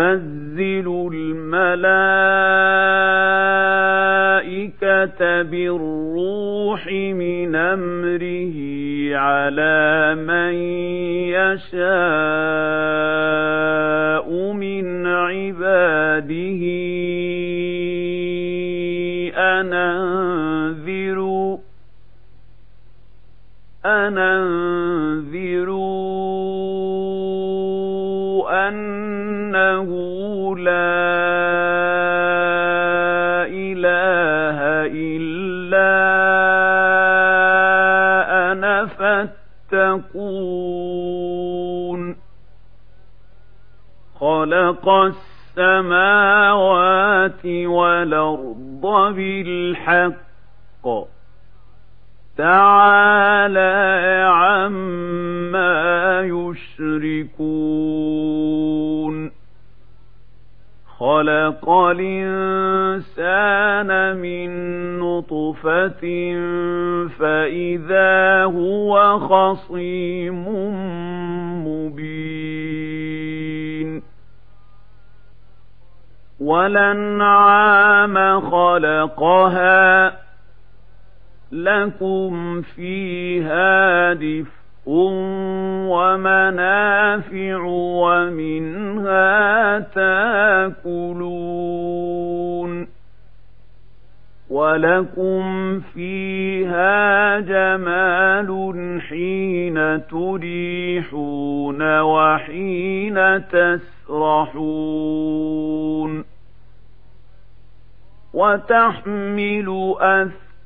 ينزل الملائكة بالروح من أمره على من يشاء من عباده. أن أنذروا أن فاتقون خلق السماوات والأرض بالحق تعالى عما يشركون خلق الإنسان من نطفة فإذا هو خصيم مبين ولنعام خلقها لكم فيها دفء ومنافع ومنها تاكلون ولكم فيها جمال حين تريحون وحين تسرحون وتحمل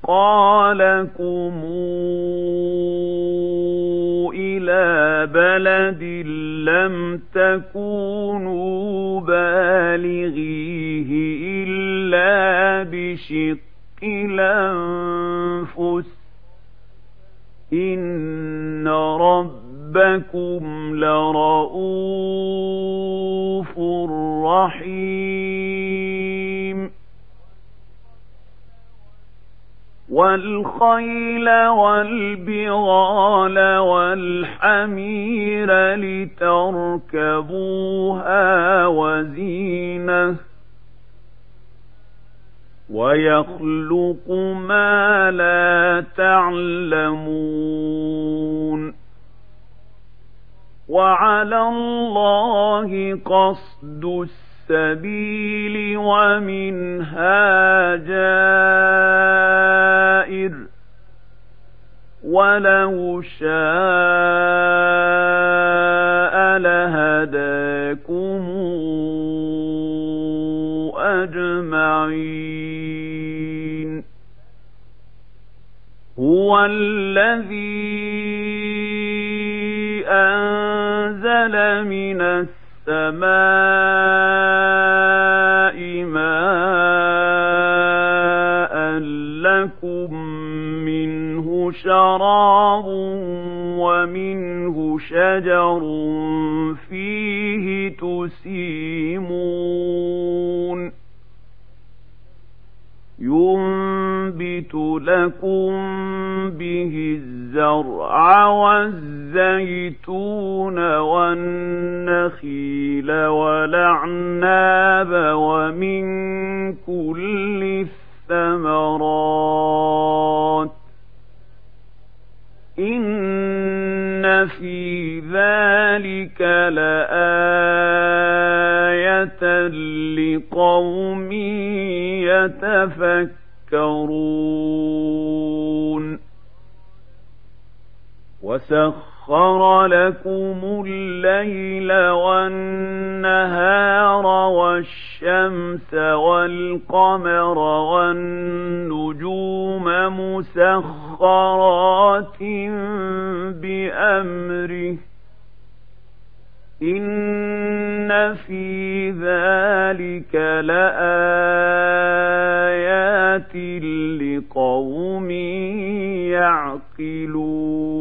أثقالكم إلى بلد لم تكونوا بالغيه إلا بشق الأنفس. إن ربكم لرؤوف رحيم. والخيل والبغال والحمير لتركبوها وزينه ويخلق ما لا تعلمون وعلى الله قصد السبيل ومنها جائر ولو شاء لهداكم أجمعين. هو الذي أنزل من السماء شراب ومنه شجر فيه تسيمون. ينبت لكم به الزرع والزيتون والنخيل والأعناب ومن كل الثمرات. إن في ذلك لآية لقوم يتفكرون وسخر لكم الليل والنهار والشمس والقمر والنجوم مسخرات بأمره إن في ذلك لآيات لقوم يعقلون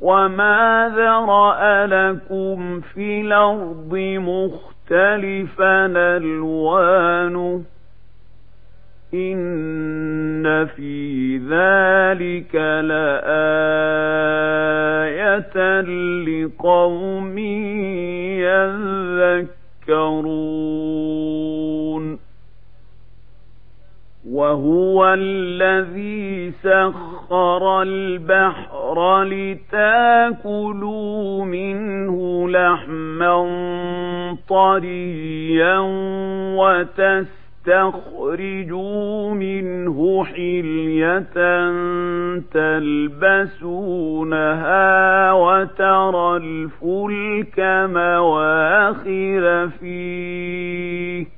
وما ذرأ لكم في الأرض مختلفا ألوانه إن في ذلك لآية لقوم يذكرون وهو الذي سخر البحر لتاكلوا منه لحما طريا وتس تخرجوا منه حلية تلبسونها وترى الفلك مواخر فيه.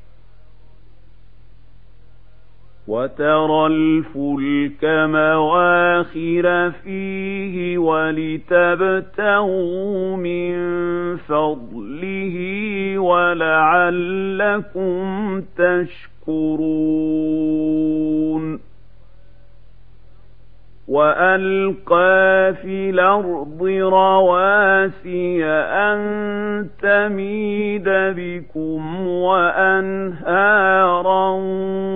وترى الفلك مواخر فيه ولتبتغوا من فضله ولعلكم تشكرون. وألقى في الأرض رواسي أن تميد بكم وأنهارا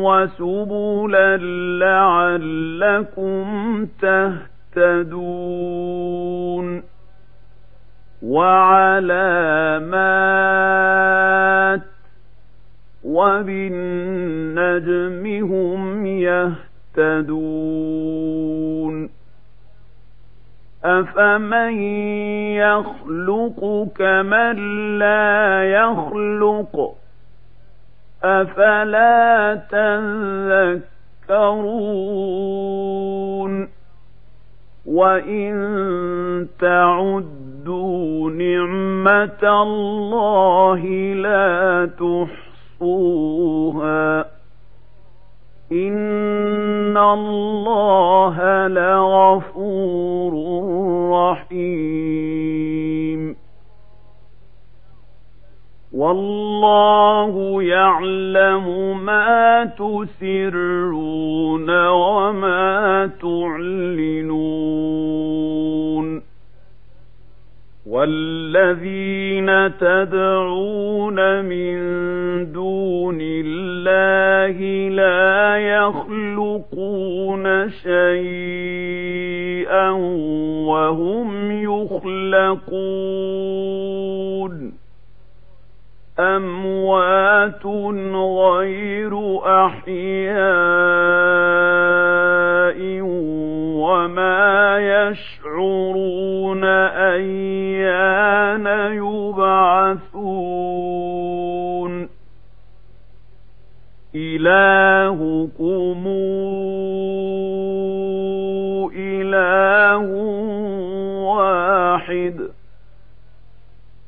وسبلا لعلكم تهتدون وعلامات وبالنجم هم يهتدون أفمن يخلق كمن لا يخلق أفلا تذكرون وإن تعدوا نعمة الله لا تحصوها إن الله لغفور رحيم والله يعلم ما تسرون وما تعلنون. والذين تدعون من دون الله لا يخلقون شيئا وهم يخلقون. أموات غير أحياء وما يشعرون أيان إلهكم إله واحد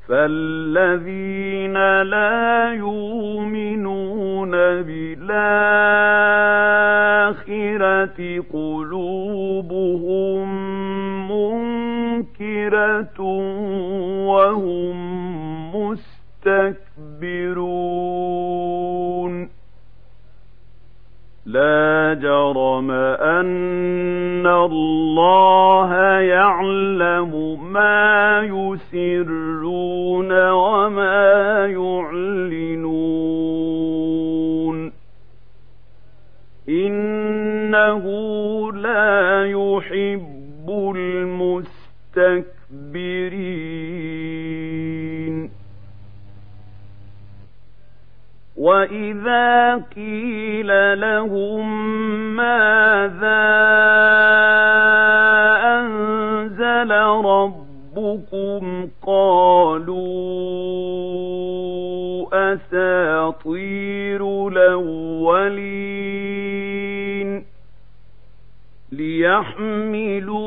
فالذين لا يؤمنون بالآخرة قلوبهم منكرة وهم مستكبرون لا جرم أن الله يعلم ما يسرون وما يعلنون. إنه لا يحب المستكبرين. وإذا قيل لهم ماذا أنزل ربكم قالوا أساطير الأولين ليحملوا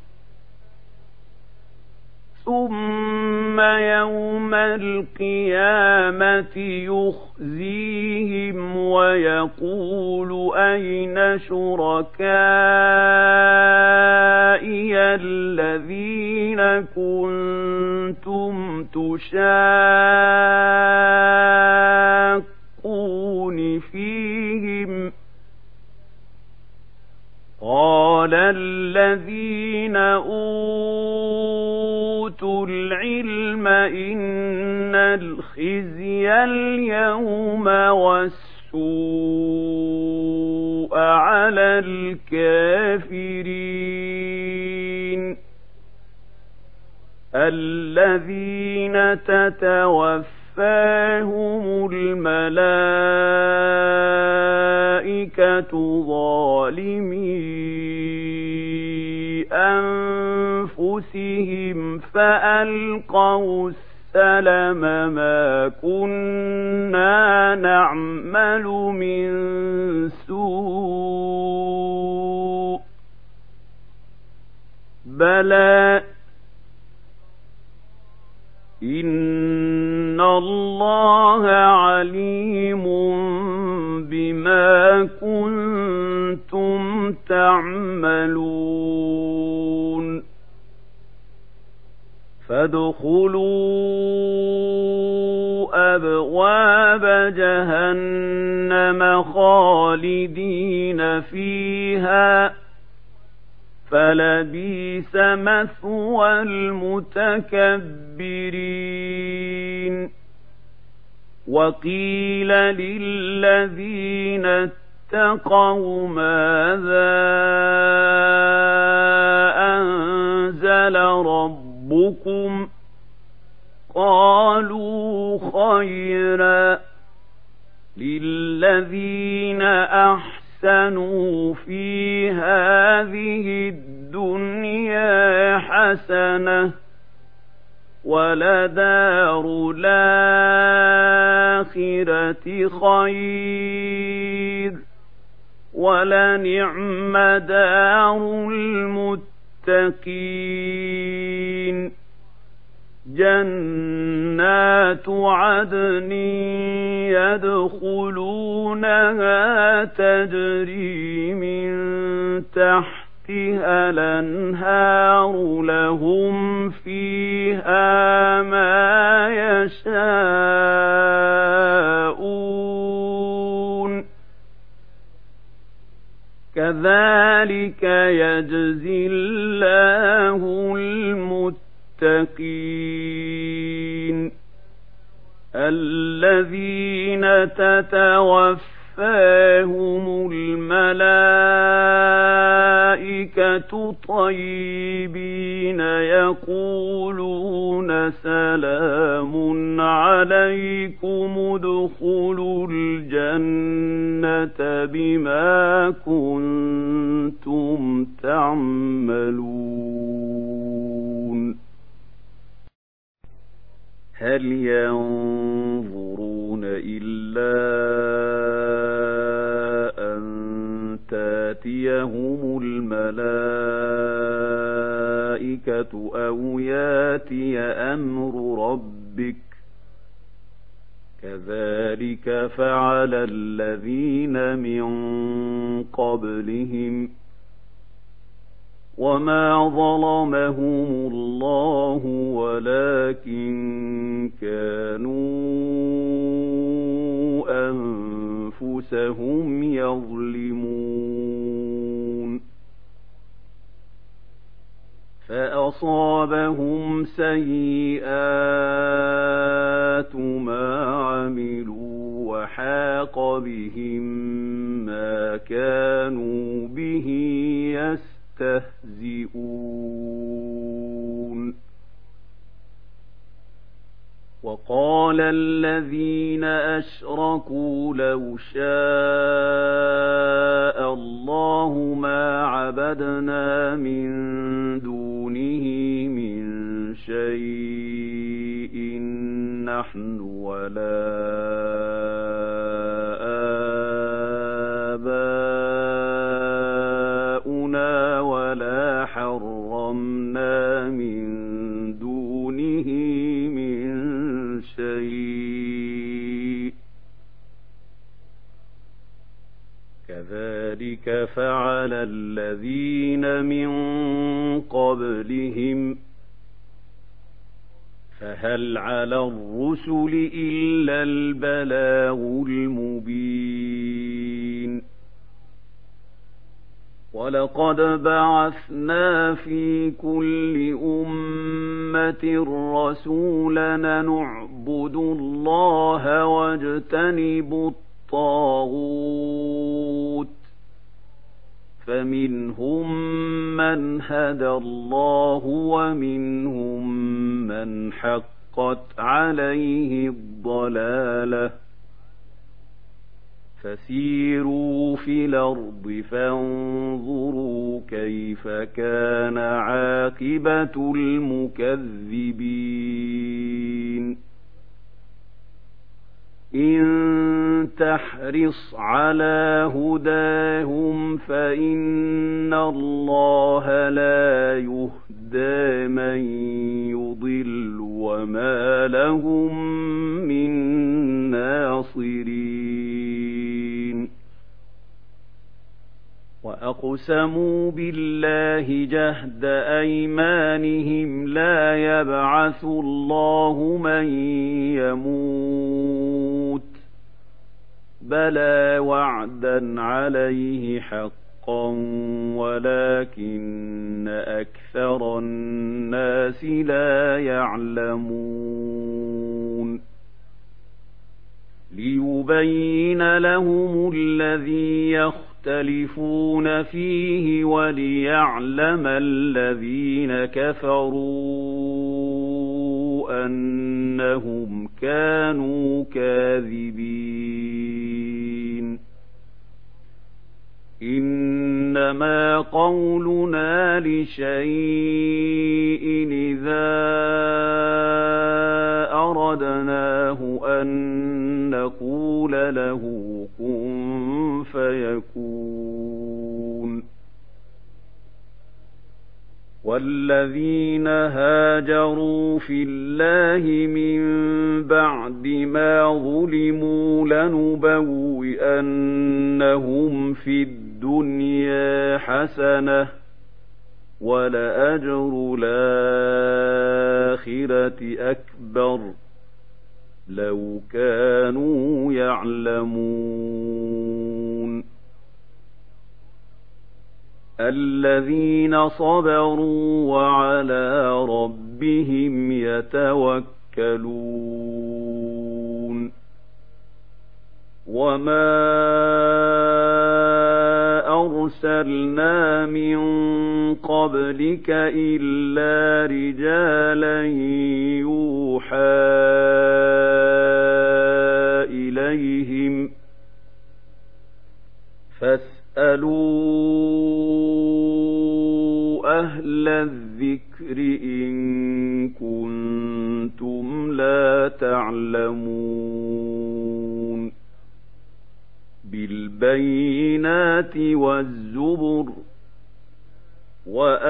ثم يوم القيامة يخزيهم ويقول أين شركائي الذين كنتم تشاقون فيهم قال الذين أوتوا العلم إن الخزي اليوم والسوء على الكافرين. الذين تتوفاهم الملائكة ظالمي أنفسهم فألقوا السلم ما كنا نعمل من سوء بلى إن الله عليم بما كنتم تعملون فادخلوا أبواب جهنم خالدين فيها فلبيس مثوى المتكبرين وقيل للذين اتقوا ماذا أنزل ربكم قالوا خيرا للذين أحسنوا في هذه الدنيا حسنة ولدار الآخرة خير. ولنعم دار المتقين. جنات عدن يدخلونها تجري من تحتها الأنهار لهم فيها ما يشاءون. كذلك يجزي الله المتقين. الذين تتوفاهم الملائكة طيبين يقولون سلام عليكم ادخلوا الجنة بما كنتم تعملون هل ينظرون إلا أن تاتيهم الملائكة أو ياتي أمر ربك كذلك فعل الذين من قبلهم ۖ وما ظلمهم الله ولكن كانوا أنفسهم يظلمون فأصابهم سيئات عملوا وحاق بهم ما كانوا به يستهزئون وقال الذين أشركوا لو شاء الله ما عبدنا من دونه من شيء. نحن ولا كذلك فعل الذين من قبلهم ۖ فهل على الرسل إلا البلاغ المبين ولقد بعثنا في كل أمة رسولا نعبد الله واجتنب الطاغوت فمنهم من هدى الله ومنهم من حقت عليه الضلاله. فسيروا في الأرض فانظروا كيف كان عاقبة المكذبين. إن تحرص على هداهم فإن الله لا يهدى من يضل وما لهم من ناصرين. وأقسموا بالله جهد أيمانهم لا يبعث الله من يموت. بلى وعدا عليه حقا ولكن أكثر الناس لا يعلمون. ليبين لهم الذي يختلفون فيه وليعلم الذين كفروا أنهم كانوا كاذبين. إنما قولنا لشيء إذا أردناه أن نقول له كن فيكون. والذين هاجروا في الله من بعد ما ظلموا لنبوئنهم في الدنيا حسنة ولأجر الآخرة أكبر لو كانوا يعلمون. الذين صبروا وعلى ربهم يتوكلون. وما أرسلنا من قبلك إلا رجالا يوحى إليهم فاسألوا أهل الذكر إن كنتم لا تعلمون بالبينات والزبر وأنزلنا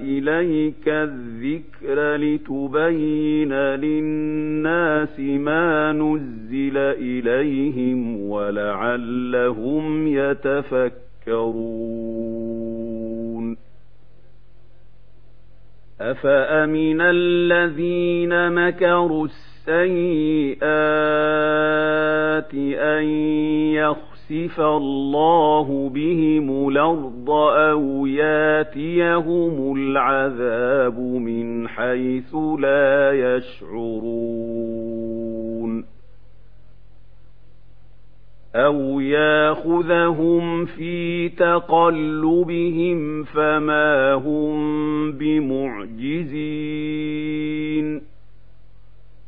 إليك الذكر لتبين للناس ما نزل إليهم ولعلهم يتفكرون. أفأمن الذين مكروا السيئات أن يخسف الله بهم الأرض أو ياتيهم العذاب من حيث لا يشعرون أو يأخذهم في تقلبهم فما هم بمعجزين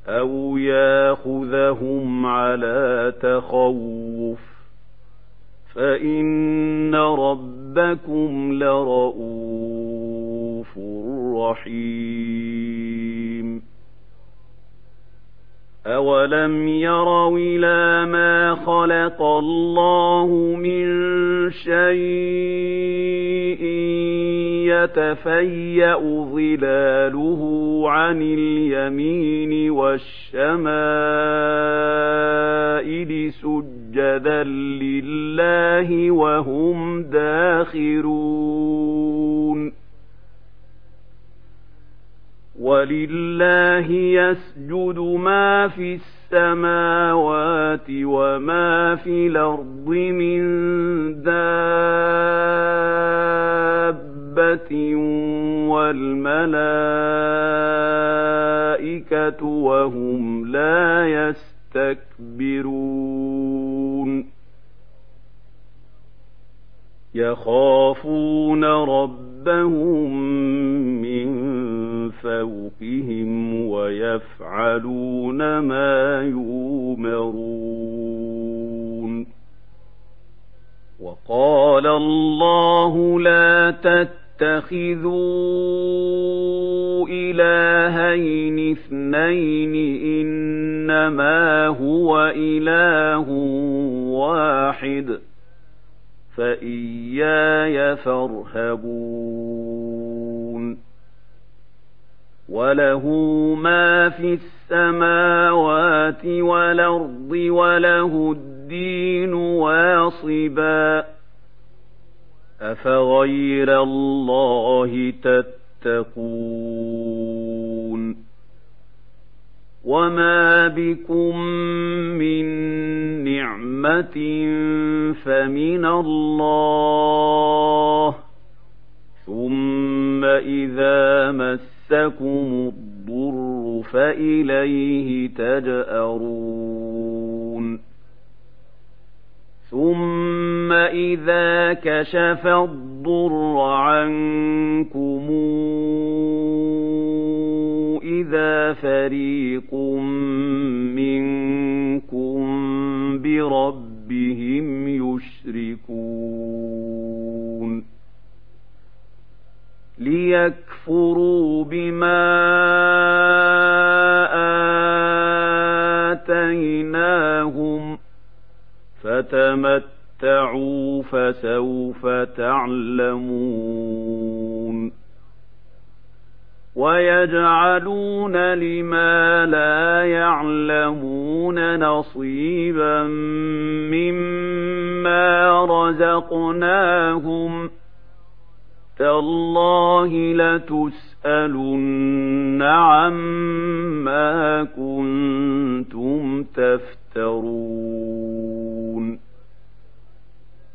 أو ياخذهم على تخوف فإن ربكم لرؤوف رحيم أولم يروا إلى ما خلق الله من شيء يتفيأ ظلاله عن اليمين والشمائل سجدا لله وهم داخرون. ولله يسجد ما في السماوات وما في الأرض من والملائكة وهم لا يستكبرون يخافون ربهم من فوقهم ويفعلون ما يؤمرون وقال الله لا تتخذوا إلهين اثنين إنما هو إله واحد فإياي فارهبون. وله ما في السماوات والأرض وله الدين واصبا. أفغير الله تتقون وما بكم من نعمة فمن الله ثم إذا مس مسكم الضر فإليه تجأرون ثم إذا كشف الضر عنكم إذا فريق منكم بربهم يشركون ليكفروا بما آتيناهم فتمتعوا فسوف تعلمون ويجعلون لما لا يعلمون نصيبا مما رزقناهم ۖ تالله لتسألن عما كنتم تفترون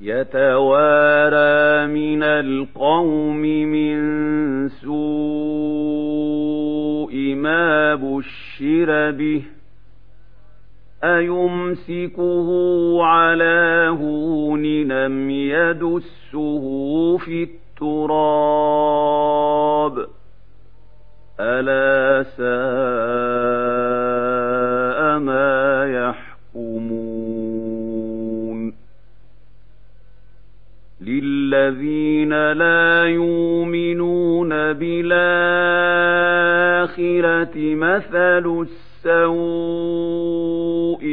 يتوارى من القوم من سوء ما بشر به أيمسكه على هون لم يدسه في التراب؟ ألا ساء ما يحكمون للذين لا يؤمنون بالآخرة مثل السوء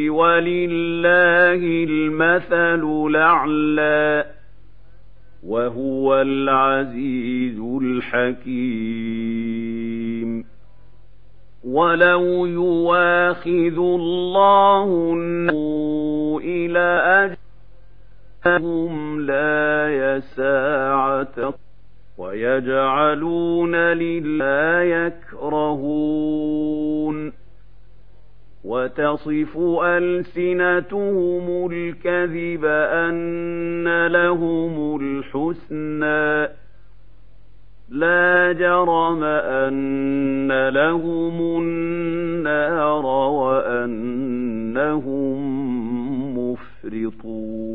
ولله المثل الأعلى وهو العزيز الحكيم. ولو يواخذ الله إلى أجلهم لا يساعة ويجعلون لله يكرهون وتصف ألسنتهم الكذب أن لهم الحسنى لا جرم أن لهم النار وأنهم مفرطون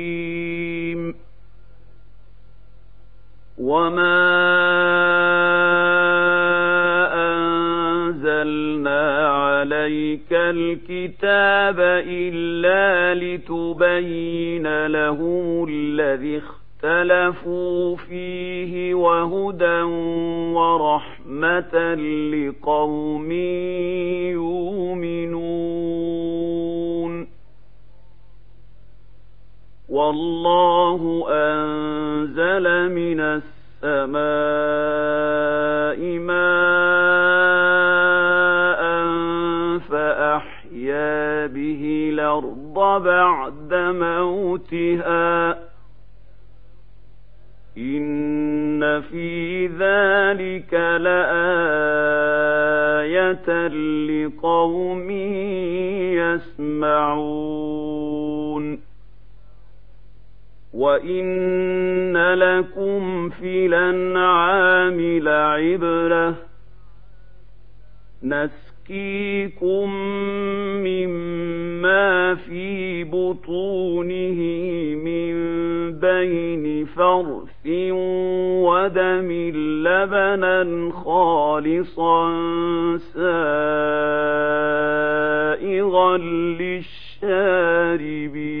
وما أنزلنا عليك الكتاب إلا لتبين لهم الذي اختلفوا فيه وهدى ورحمة لقوم يؤمنون والله أنزل من السماء ماء فأحيا به الأرض بعد موتها إن في ذلك لآية لقوم يسمعون وإن لكم في الأنعام لعبرة نسقيكم مما في بطونه من بين فرث ودم لبنا خالصا سائغا للشاربين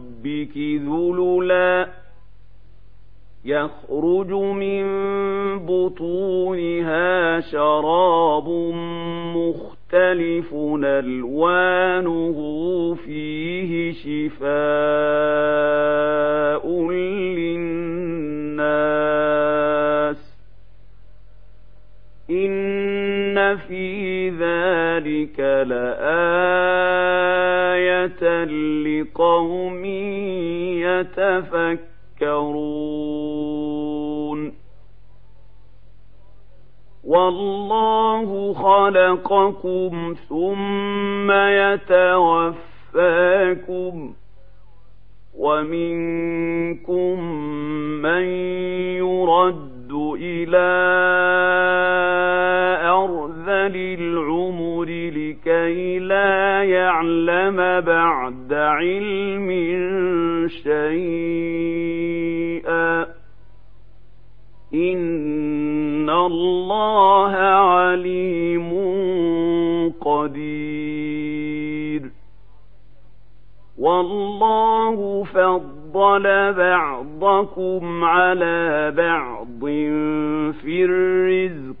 ذللا يخرج من بطونها شراب مختلف ألوانه فيه شفاء للناس إن في ذلك لآية لقوم يتفكرون. والله خلقكم ثم يتوفاكم ومنكم من يرد إلى أرذل العمر لكي لا يعلم بعد علم شيئا. إن الله عليم قدير. والله فضل بعضكم على بعض في الرزق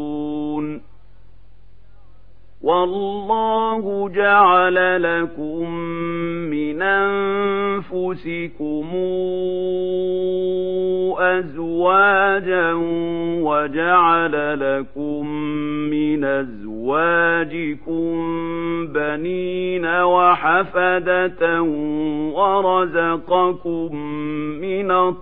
والله جعل لكم من أنفسكم أزواجا وجعل لكم من أزواجكم بنين وحفدة ورزقكم من الطيبات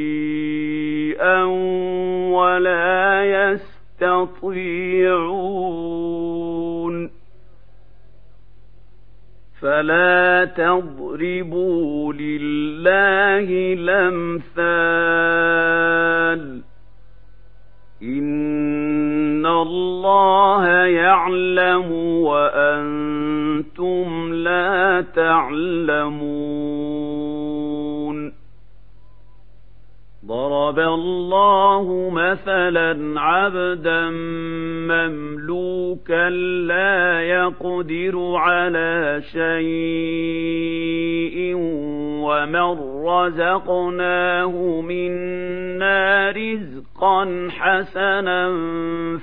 فلا تضربوا لله الأمثال إن الله يعلم وأنتم لا تعلمون ضرب الله مثلا عبدا مملوكا لا يقدر على شيء ومن رزقناه منا رزقا حسنا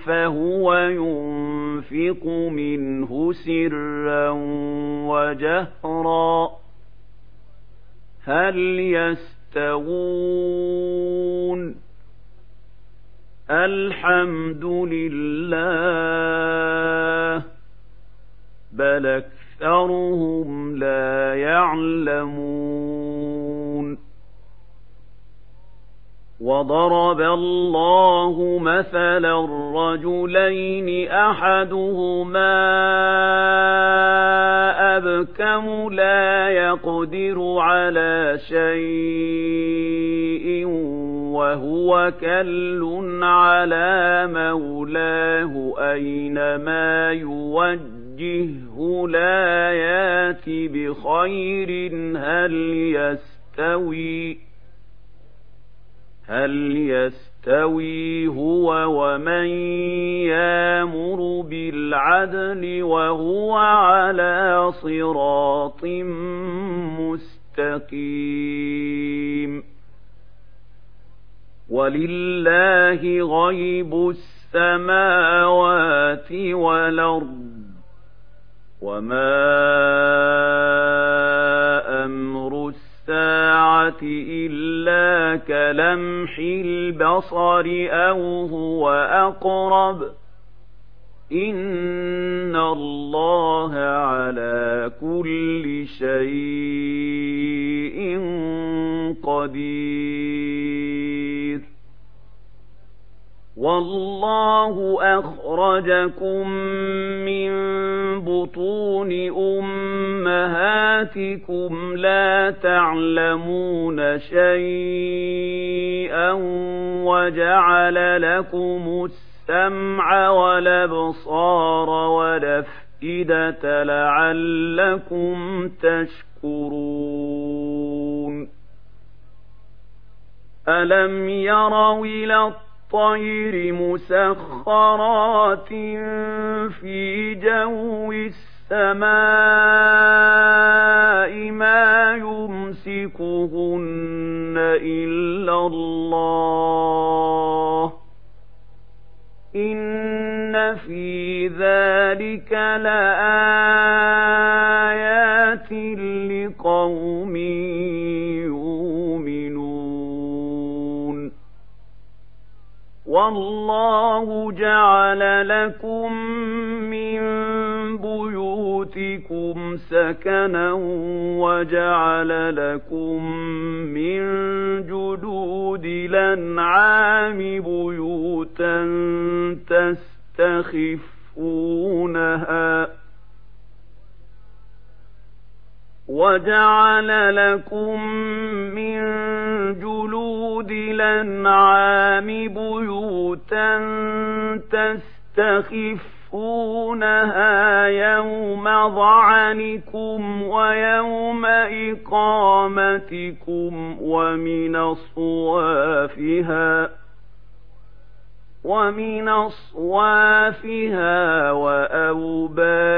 فهو ينفق منه سرا وجهرا. هل يستوون. الحمد لله بل أكثرهم لا يعلمون. وضرب الله مثلا رجلين احدهما ابكم لا يقدر على شيء وهو كل على مولاه اينما يوجه وجهه لا يات بخير هل يستوي هل يستوي هو ومن يامر بالعدل وهو على صراط مستقيم؟ ولله غيب السماوات والأرض. وما أمر الساعة إلا كلمح البصر أو هو أقرب إن الله على كل شيء قدير والله أخرجكم من بطون أمهاتكم لا تعلمون شيئا وجعل لكم السمع والأبصار والأفئدة لعلكم تشكرون. ألم يروا إلى الطير مسخرات في جو السماء ما يمسكهن إلا الله. إن في ذلك لآيات لقوم والله جعل لكم من بيوتكم سكنا وجعل لكم من جدود الأنعام بيوتا تستخفونها وجعل لكم من جلود الانعام بيوتا تستخفونها يوم ظعنكم ويوم اقامتكم ومن اصوافها ومن أصوافها وأوبارها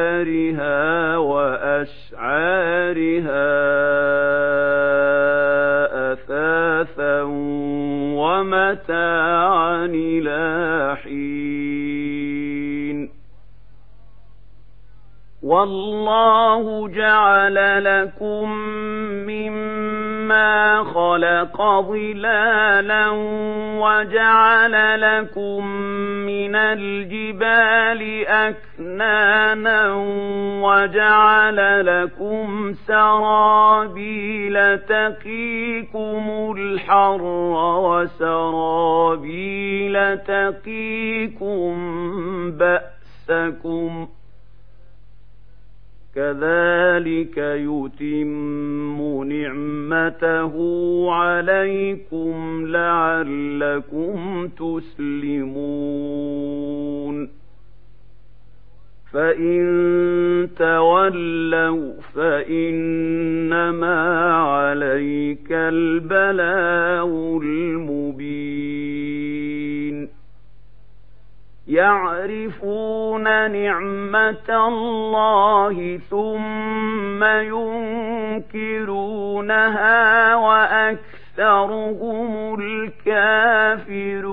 وأشعارها أثاثا ومتاعا إلى حين والله جعل لكم مما خلق ظلالا وجعل لكم من الجبال أكنانا وجعل لكم سرابيل تقيكم الحر وسرابيل تقيكم بأسكم ۖ كذلك يتم نعمته عليكم لعلكم تسلمون فان تولوا فانما عليك البلاغ المبين يعرفون نعمة الله ثم ينكرونها وأكثرهم الكافرون.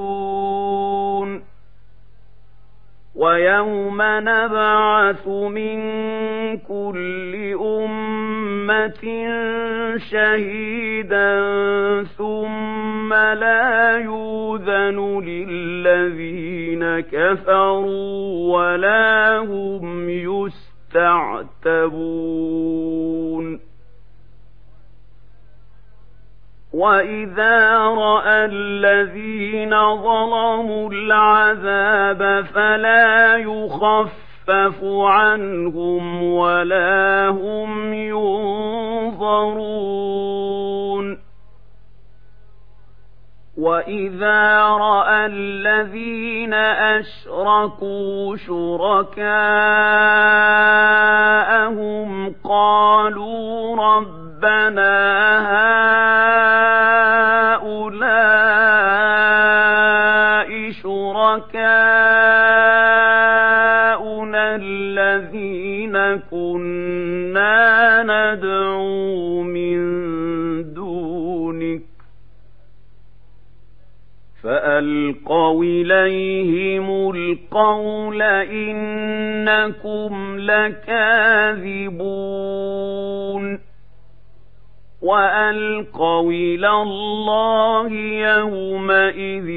ويوم نبعث من كل أمة شهيدا ثم لا يوذن للذين كفروا ولا هم يستعتبون. وإذا رأى الذين ظلموا العذاب فلا يخفف عنهم ولا هم ينظرون وإذا رأى الذين أشركوا شركاءهم قالوا رب ربنا هؤلاء شركاؤنا الذين كنا ندعو من دونك فألقوا إليهم القول إنكم لكاذبون وألقوا إلى الله يومئذ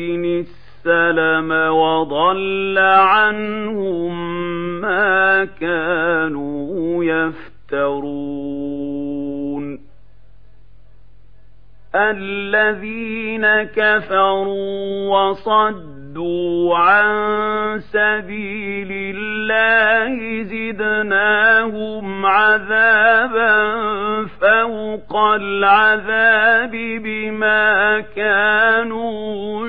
السلم وضل عنهم ما كانوا يفترون. الذين كفروا وصدوا عن سبيل الله زدناهم عذابا فوق العذاب بما كانوا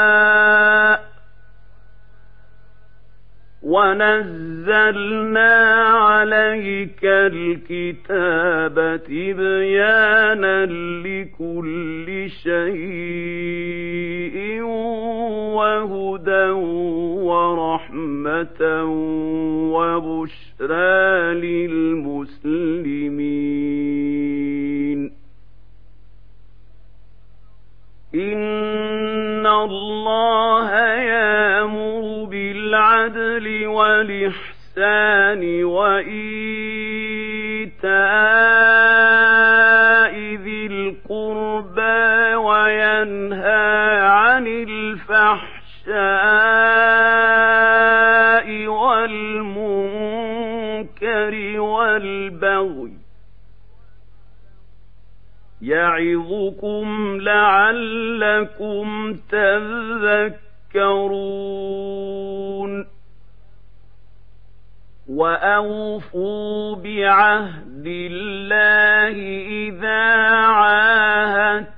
ونزل نزلنا عليك الكتاب تبيانا لكل شيء وهدى ورحمة وبشرى للمسلمين إن الله بالعدل والإحسان وإيتاء ذي القربى وينهى عن الفحشاء والمنكر والبغي يعظكم لعلكم تذكرون وأوفوا بعهد الله إذا عاهدتم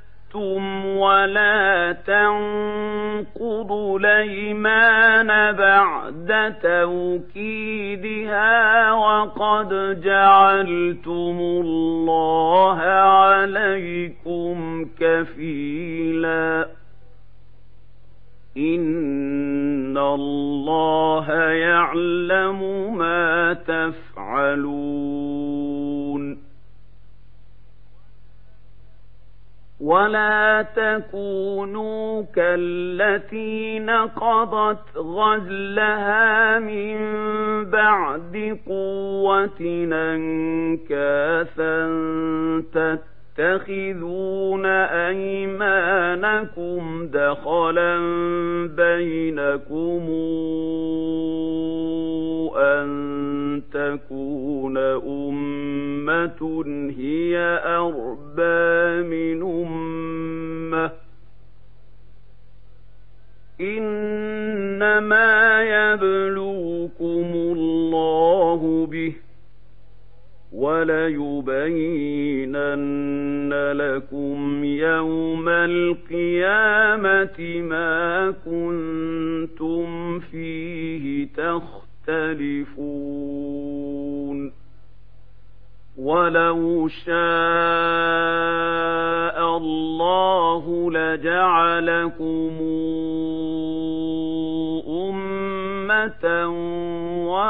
ولا تنقضوا الأيمان بعد توكيدها وقد جعلتم الله عليكم كفيلا ان الله يعلم ما تفعلون ولا تكونوا كالتي نقضت غزلها من بعد قوه انكاثا تتخذون أيمانكم دخلا بينكم أن تكون أمة هي أربى من أمة. إنما يبلوكم الله به. وليبينن لكم يوم القيامة ما كنتم فيه تختلفون. ولو شاء الله لجعلكم أمة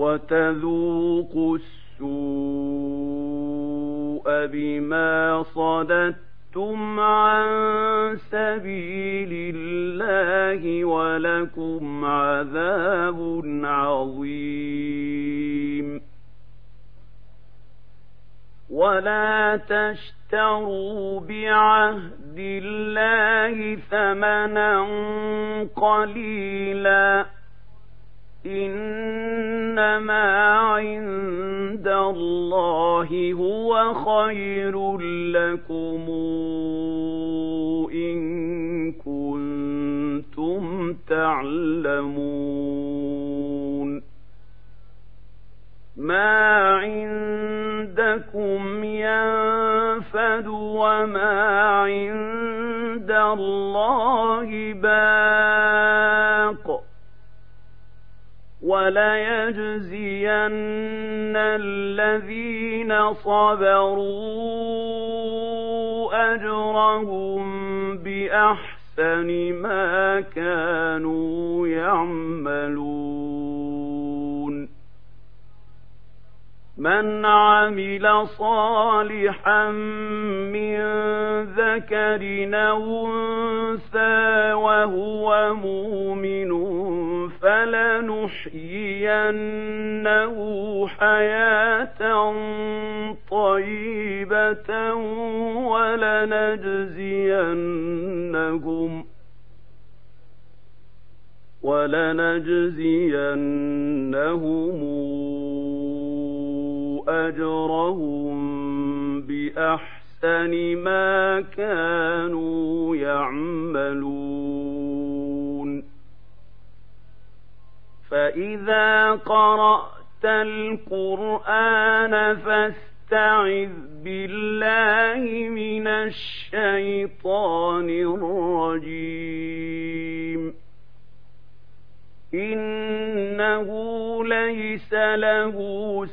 وتذوقوا السوء بما صددتم عن سبيل الله ولكم عذاب عظيم. ولا تشتروا بعهد الله ثمنا قليلا. إنما عند الله هو خير لكم إن كنتم تعلمون. ما عندكم ينفد وما عند الله باق وليجزين الذين صبروا أجرهم بأحسن ما كانوا يعملون. من عمل صالحا من ذكر أو أنثى وهو مؤمن فلنحيينه حياة طيبة ولنجزينهم ولنجزينهم أجرهم بأحسن ما كانوا يعملون فإذا قرأت القرآن فاستعذ بالله من الشيطان الرجيم ليس له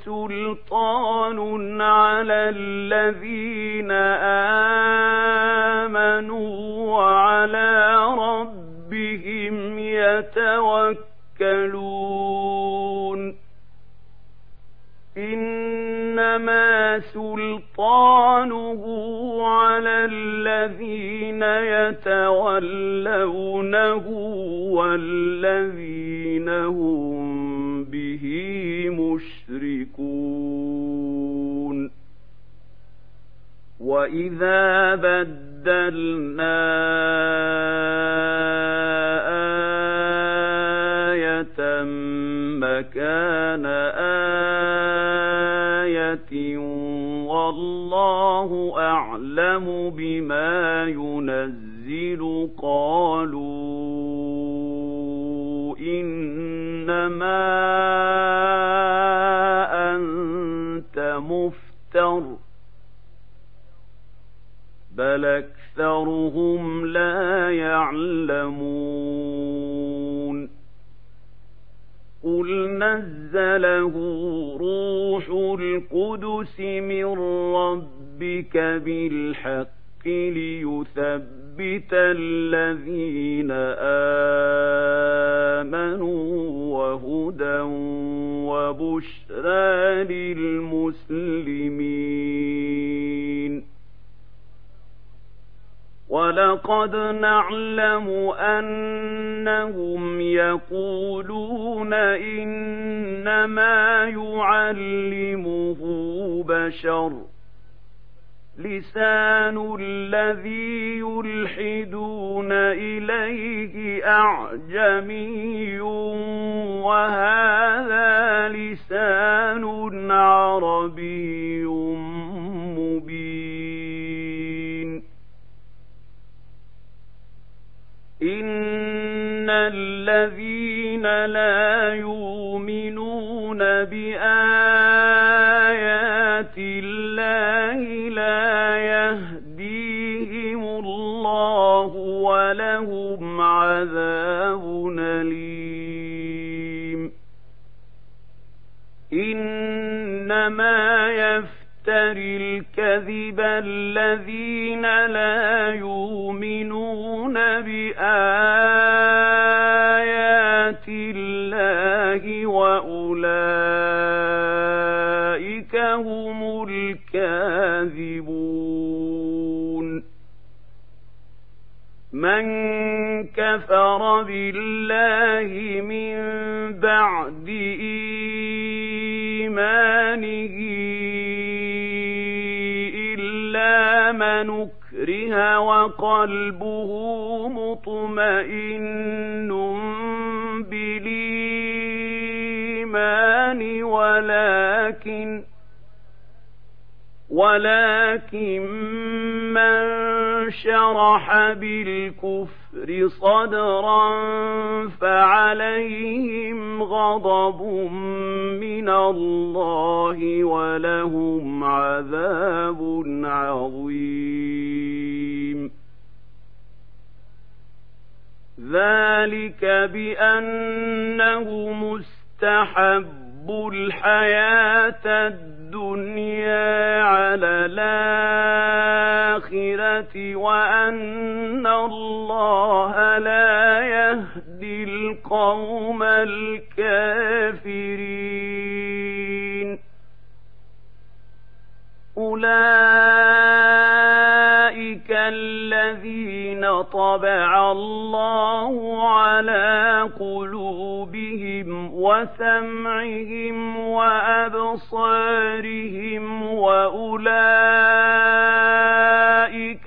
سلطان على الذين آمنوا وعلى ربهم يتوكلون. إنما سلطانه على الذين يتولونه والذين هم مشركون. وإذا بدلنا آية مكان آية والله أعلم بما ينزل. قالوا إنما مفتر بل أكثرهم لا يعلمون قل نزله روح القدس من ربك بالحق ليثبت الذين آمنوا وهدى وبشرى للمسلمين ولقد نعلم أنهم يقولون إنما يعلمه بشر لسان الذي يلحدون إليه أعجمي وهذا لسان عربي مبين. إن الذين لا يؤمنون بآيات الكذب الذين لا يؤمنون بآيات الله وأولئك هم الكاذبون من كفر بالله من بعد إيمانه أكره وقلبه مطمئن بالإيمان ولكن ولكن من شرح بالكفر صدرا فعليهم غضب من الله ولهم عذاب عظيم. ذلك بأنه مستحب الحياة الدنيا على الآخرة وأن الله لا يهدي القوم الكافرين. أولئك الذين طبع الله على قلوبهم وسمعهم وأبصارهم وأولئك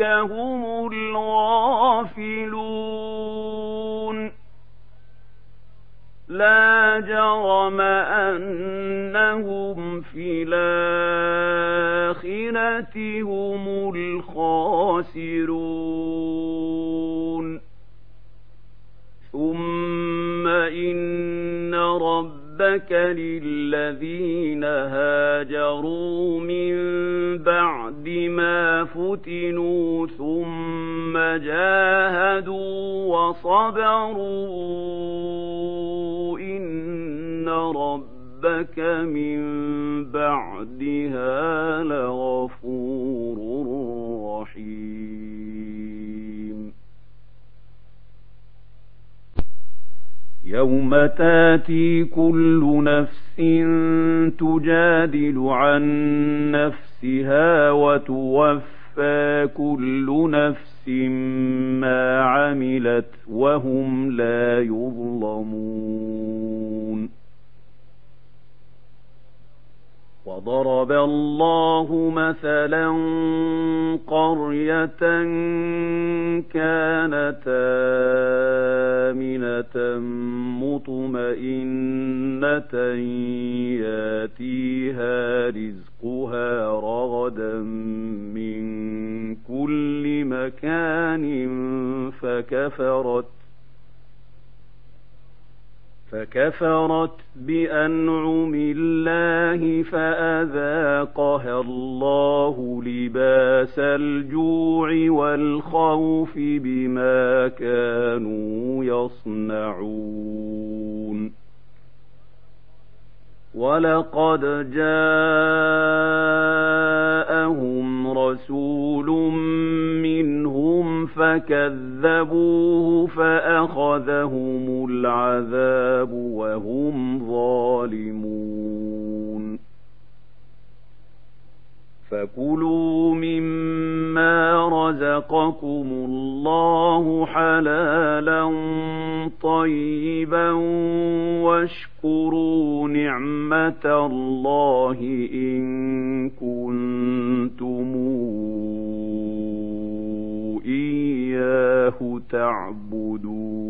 هم الغافلون لا جرم أنهم في الآخرة هم الخاسرون ثم إن ربك للذين هاجروا من بعد ما فتنوا ثم جاهدوا وصبروا إن ربك من بعدها لغفور رحيم. يوم تاتي كل نفس تجادل عن نفسها وتوفى كل نفس ما عملت وهم لا يظلمون. وضرب الله مثلا قرية كانت آمنة مطمئنة ياتيها رزقها رغدا من كل مكان فكفرت فكفرت بأنعم الله فأذاقها الله لباس الجوع والخوف بما كانوا يصنعون. ولقد جاءهم رسول منهم فكذبوه فأخذهم العذاب وهم ظالمون. فكلوا مما رزقكم الله حلالا طيبا واشكروا نعمة الله إن كنتم إياه تعبدون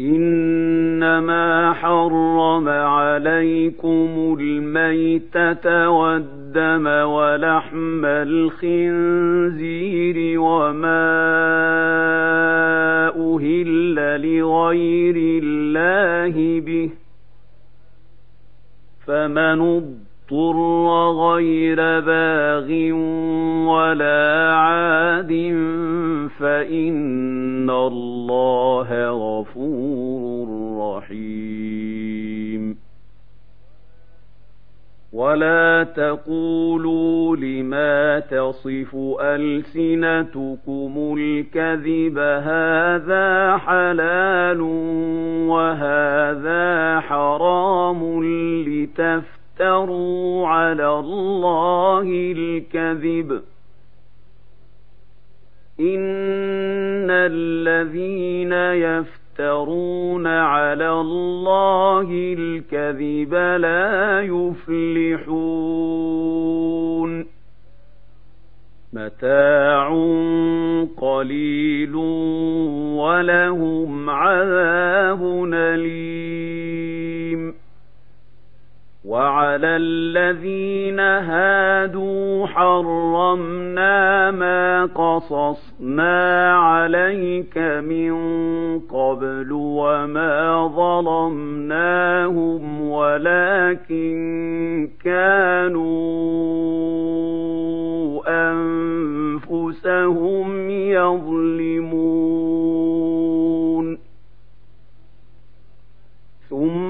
إنما حرم عليكم الميتة والدم ولحم الخنزير وما أهل لغير الله به فمن اضطر غير باغ ولا عاد فإن الله غفور رحيم. ولا تقولوا لما تصف ألسنتكم الكذب هذا حلال وهذا حرام لتفتروا على الله الكذب. إن الذين يفترون على الله الكذب لا يفلحون. متاع قليل ولهم عذاب أليم. وعلى الذين هادوا حرمنا ما قصصنا عليك من قبل وما ظلمناهم ولكن كانوا أنفسهم يظلمون. ثم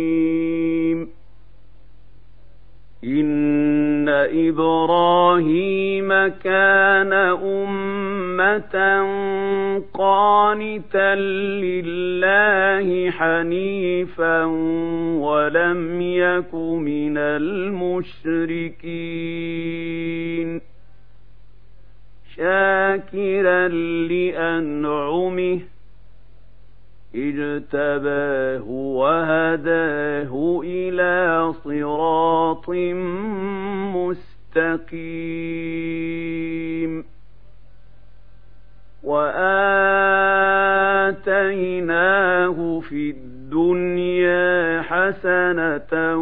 إبراهيم كان أمة قانتا لله حنيفا ولم يك من المشركين شاكرا لأنعمه اجتباه وهداه إلى صراط مستقيم. وآتيناه في الدنيا حسنة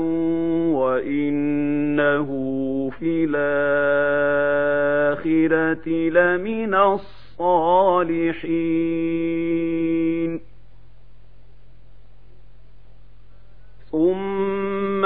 وإنه في الآخرة لمن الصالحين ثم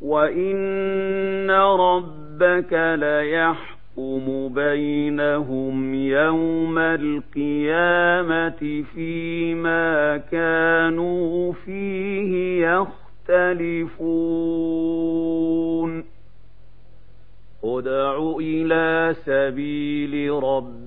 وَإِنَّ رَبَّكَ لَيَحْكُمُ بَيْنَهُمْ يَوْمَ الْقِيَامَةِ فِيمَا كَانُوا فِيهِ يَخْتَلِفُونَ ادْعُ إِلَى سَبِيلِ رَبِّكَ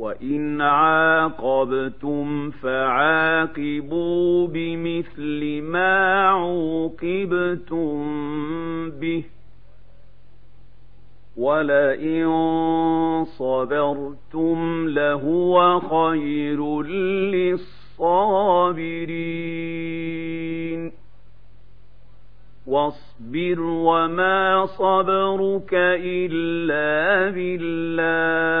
وَإِنْ عَاقَبْتُمْ فَعَاقِبُوا بِمِثْلِ مَا عُوقِبْتُم بِهِ وَلَئِن صَبَرْتُمْ لَهُوَ خَيْرٌ لِّلصَّابِرِينَ وَاصْبِرْ وَمَا صَبْرُكَ إِلَّا بِاللَّهِ